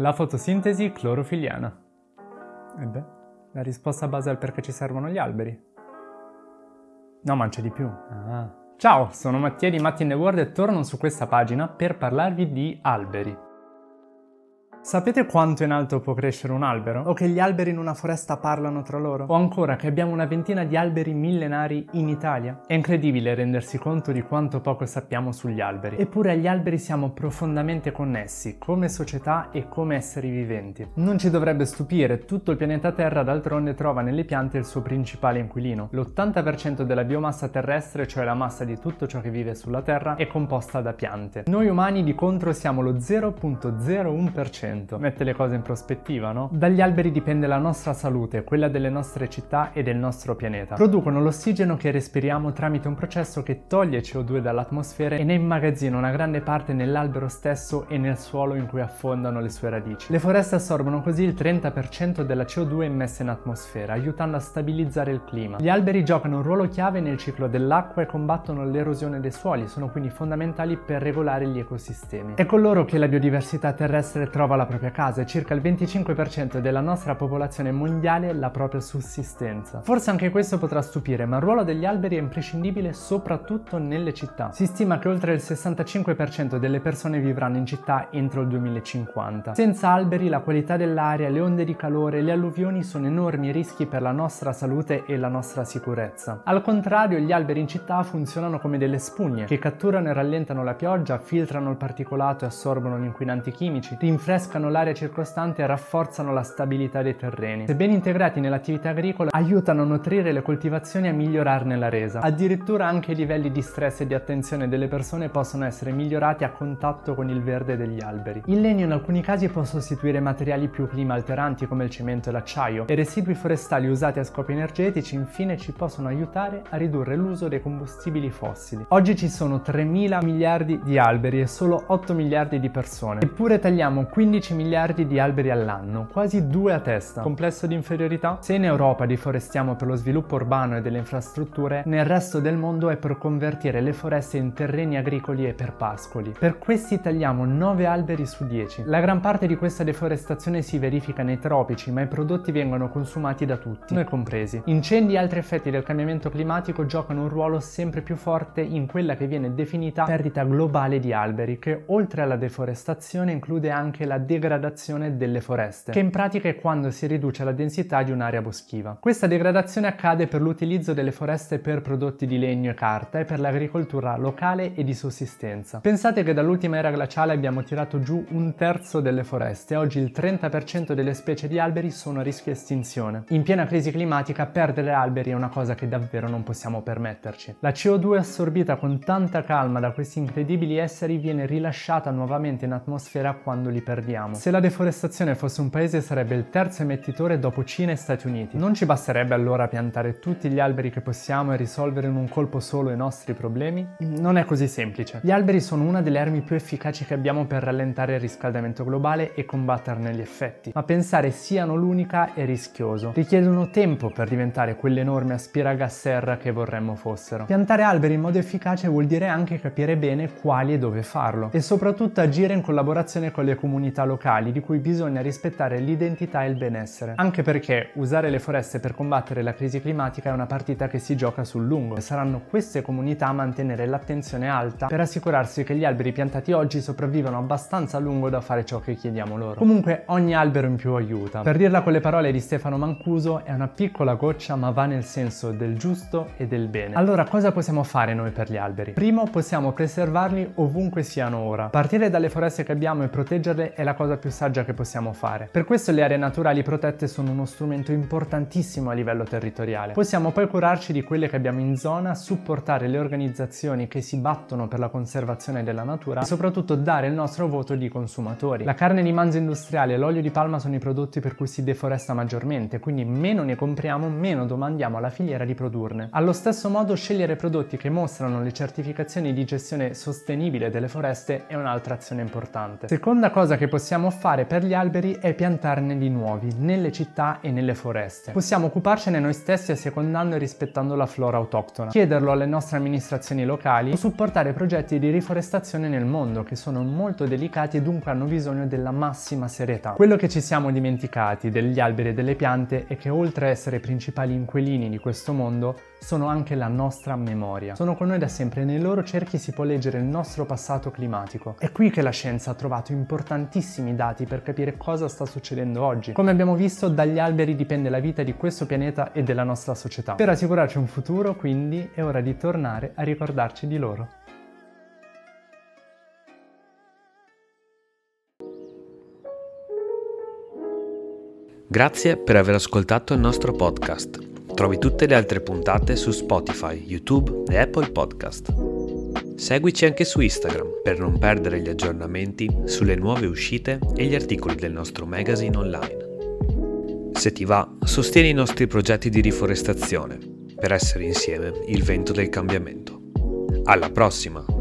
La fotosintesi clorofiliana. E beh, la risposta base al perché ci servono gli alberi. No, ma c'è di più. Ah. Ciao, sono Mattia di Matti in the World e torno su questa pagina per parlarvi di alberi. Sapete quanto in alto può crescere un albero? O che gli alberi in una foresta parlano tra loro? O ancora che abbiamo una ventina di alberi millenari in Italia? È incredibile rendersi conto di quanto poco sappiamo sugli alberi. Eppure agli alberi siamo profondamente connessi, come società e come esseri viventi. Non ci dovrebbe stupire, tutto il pianeta Terra d'altronde trova nelle piante il suo principale inquilino. L'80% della biomassa terrestre, cioè la massa di tutto ciò che vive sulla Terra, è composta da piante. Noi umani di contro siamo lo 0.01%. 100%. Mette le cose in prospettiva, no? Dagli alberi dipende la nostra salute, quella delle nostre città e del nostro pianeta. Producono l'ossigeno che respiriamo tramite un processo che toglie CO2 dall'atmosfera e ne immagazzina una grande parte nell'albero stesso e nel suolo in cui affondano le sue radici. Le foreste assorbono così il 30% della CO2 immessa in atmosfera, aiutando a stabilizzare il clima. Gli alberi giocano un ruolo chiave nel ciclo dell'acqua e combattono l'erosione dei suoli, sono quindi fondamentali per regolare gli ecosistemi. È con loro che la biodiversità terrestre trova la propria casa e circa il 25% della nostra popolazione mondiale la propria sussistenza. Forse anche questo potrà stupire, ma il ruolo degli alberi è imprescindibile soprattutto nelle città. Si stima che oltre il 65% delle persone vivranno in città entro il 2050. Senza alberi la qualità dell'aria, le onde di calore, le alluvioni sono enormi rischi per la nostra salute e la nostra sicurezza. Al contrario, gli alberi in città funzionano come delle spugne che catturano e rallentano la pioggia, filtrano il particolato e assorbono gli inquinanti chimici, rinfrescano rinfrescano l'area circostante e rafforzano la stabilità dei terreni. Se ben integrati nell'attività agricola, aiutano a nutrire le coltivazioni e a migliorarne la resa. Addirittura anche i livelli di stress e di attenzione delle persone possono essere migliorati a contatto con il verde degli alberi. Il legno in alcuni casi può sostituire materiali più clima alteranti come il cemento e l'acciaio e residui forestali usati a scopi energetici infine ci possono aiutare a ridurre l'uso dei combustibili fossili. Oggi ci sono 3.000 miliardi di alberi e solo 8 miliardi di persone, eppure tagliamo 15 15 miliardi di alberi all'anno, quasi due a testa. Complesso di inferiorità? Se in Europa deforestiamo per lo sviluppo urbano e delle infrastrutture, nel resto del mondo è per convertire le foreste in terreni agricoli e per pascoli. Per questi tagliamo 9 alberi su 10. La gran parte di questa deforestazione si verifica nei tropici, ma i prodotti vengono consumati da tutti, noi compresi. Incendi e altri effetti del cambiamento climatico giocano un ruolo sempre più forte in quella che viene definita perdita globale di alberi, che oltre alla deforestazione include anche la degradazione delle foreste, che in pratica è quando si riduce la densità di un'area boschiva. Questa degradazione accade per l'utilizzo delle foreste per prodotti di legno e carta e per l'agricoltura locale e di sussistenza. Pensate che dall'ultima era glaciale abbiamo tirato giù un terzo delle foreste, oggi il 30% delle specie di alberi sono a rischio estinzione. In piena crisi climatica perdere alberi è una cosa che davvero non possiamo permetterci. La CO2 assorbita con tanta calma da questi incredibili esseri viene rilasciata nuovamente in atmosfera quando li perdiamo abbiamo. Se la deforestazione fosse un paese sarebbe il terzo emettitore dopo Cina e Stati Uniti. Non ci basterebbe allora piantare tutti gli alberi che possiamo e risolvere in un colpo solo i nostri problemi? Non è così semplice. Gli alberi sono una delle armi più efficaci che abbiamo per rallentare il riscaldamento globale e combatterne gli effetti, ma pensare siano l'unica è rischioso. Richiedono tempo per diventare quell'enorme aspiragas serra che vorremmo fossero. Piantare alberi in modo efficace vuol dire anche capire bene quali e dove farlo e soprattutto agire in collaborazione con le comunità locali di cui bisogna rispettare l'identità e il benessere. Anche perché usare le foreste per combattere la crisi climatica è una partita che si gioca sul lungo e saranno queste comunità a mantenere l'attenzione alta per assicurarsi che gli alberi piantati oggi sopravvivano abbastanza a lungo da fare ciò che chiediamo loro. Comunque ogni albero in più aiuta. Per dirla con le parole di Stefano Mancuso è una piccola goccia ma va nel senso del giusto e del bene. Allora cosa possiamo fare noi per gli alberi? Primo possiamo preservarli ovunque siano ora. Partire dalle foreste che abbiamo e proteggerle è la cosa più saggia che possiamo fare. Per questo le aree naturali protette sono uno strumento importantissimo a livello territoriale. Possiamo poi curarci di quelle che abbiamo in zona, supportare le organizzazioni che si battono per la conservazione della natura e soprattutto dare il nostro voto di consumatori. La carne di manzo industriale e l'olio di palma sono i prodotti per cui si deforesta maggiormente, quindi meno ne compriamo, meno domandiamo alla filiera di produrne. Allo stesso modo scegliere prodotti che mostrano le certificazioni di gestione sostenibile delle foreste è un'altra azione importante. Seconda cosa che possiamo possiamo fare per gli alberi è piantarne di nuovi, nelle città e nelle foreste. Possiamo occuparcene noi stessi assecondando e rispettando la flora autoctona, chiederlo alle nostre amministrazioni locali o supportare progetti di riforestazione nel mondo che sono molto delicati e dunque hanno bisogno della massima serietà. Quello che ci siamo dimenticati degli alberi e delle piante è che oltre a essere principali inquilini di questo mondo, sono anche la nostra memoria. Sono con noi da sempre e nei loro cerchi si può leggere il nostro passato climatico. È qui che la scienza ha trovato importantissimi dati per capire cosa sta succedendo oggi. Come abbiamo visto, dagli alberi dipende la vita di questo pianeta e della nostra società. Per assicurarci un futuro, quindi, è ora di tornare a ricordarci di loro. Grazie per aver ascoltato il nostro podcast. Trovi tutte le altre puntate su Spotify, YouTube e Apple Podcast. Seguici anche su Instagram per non perdere gli aggiornamenti sulle nuove uscite e gli articoli del nostro magazine online. Se ti va, sostieni i nostri progetti di riforestazione per essere insieme il vento del cambiamento. Alla prossima!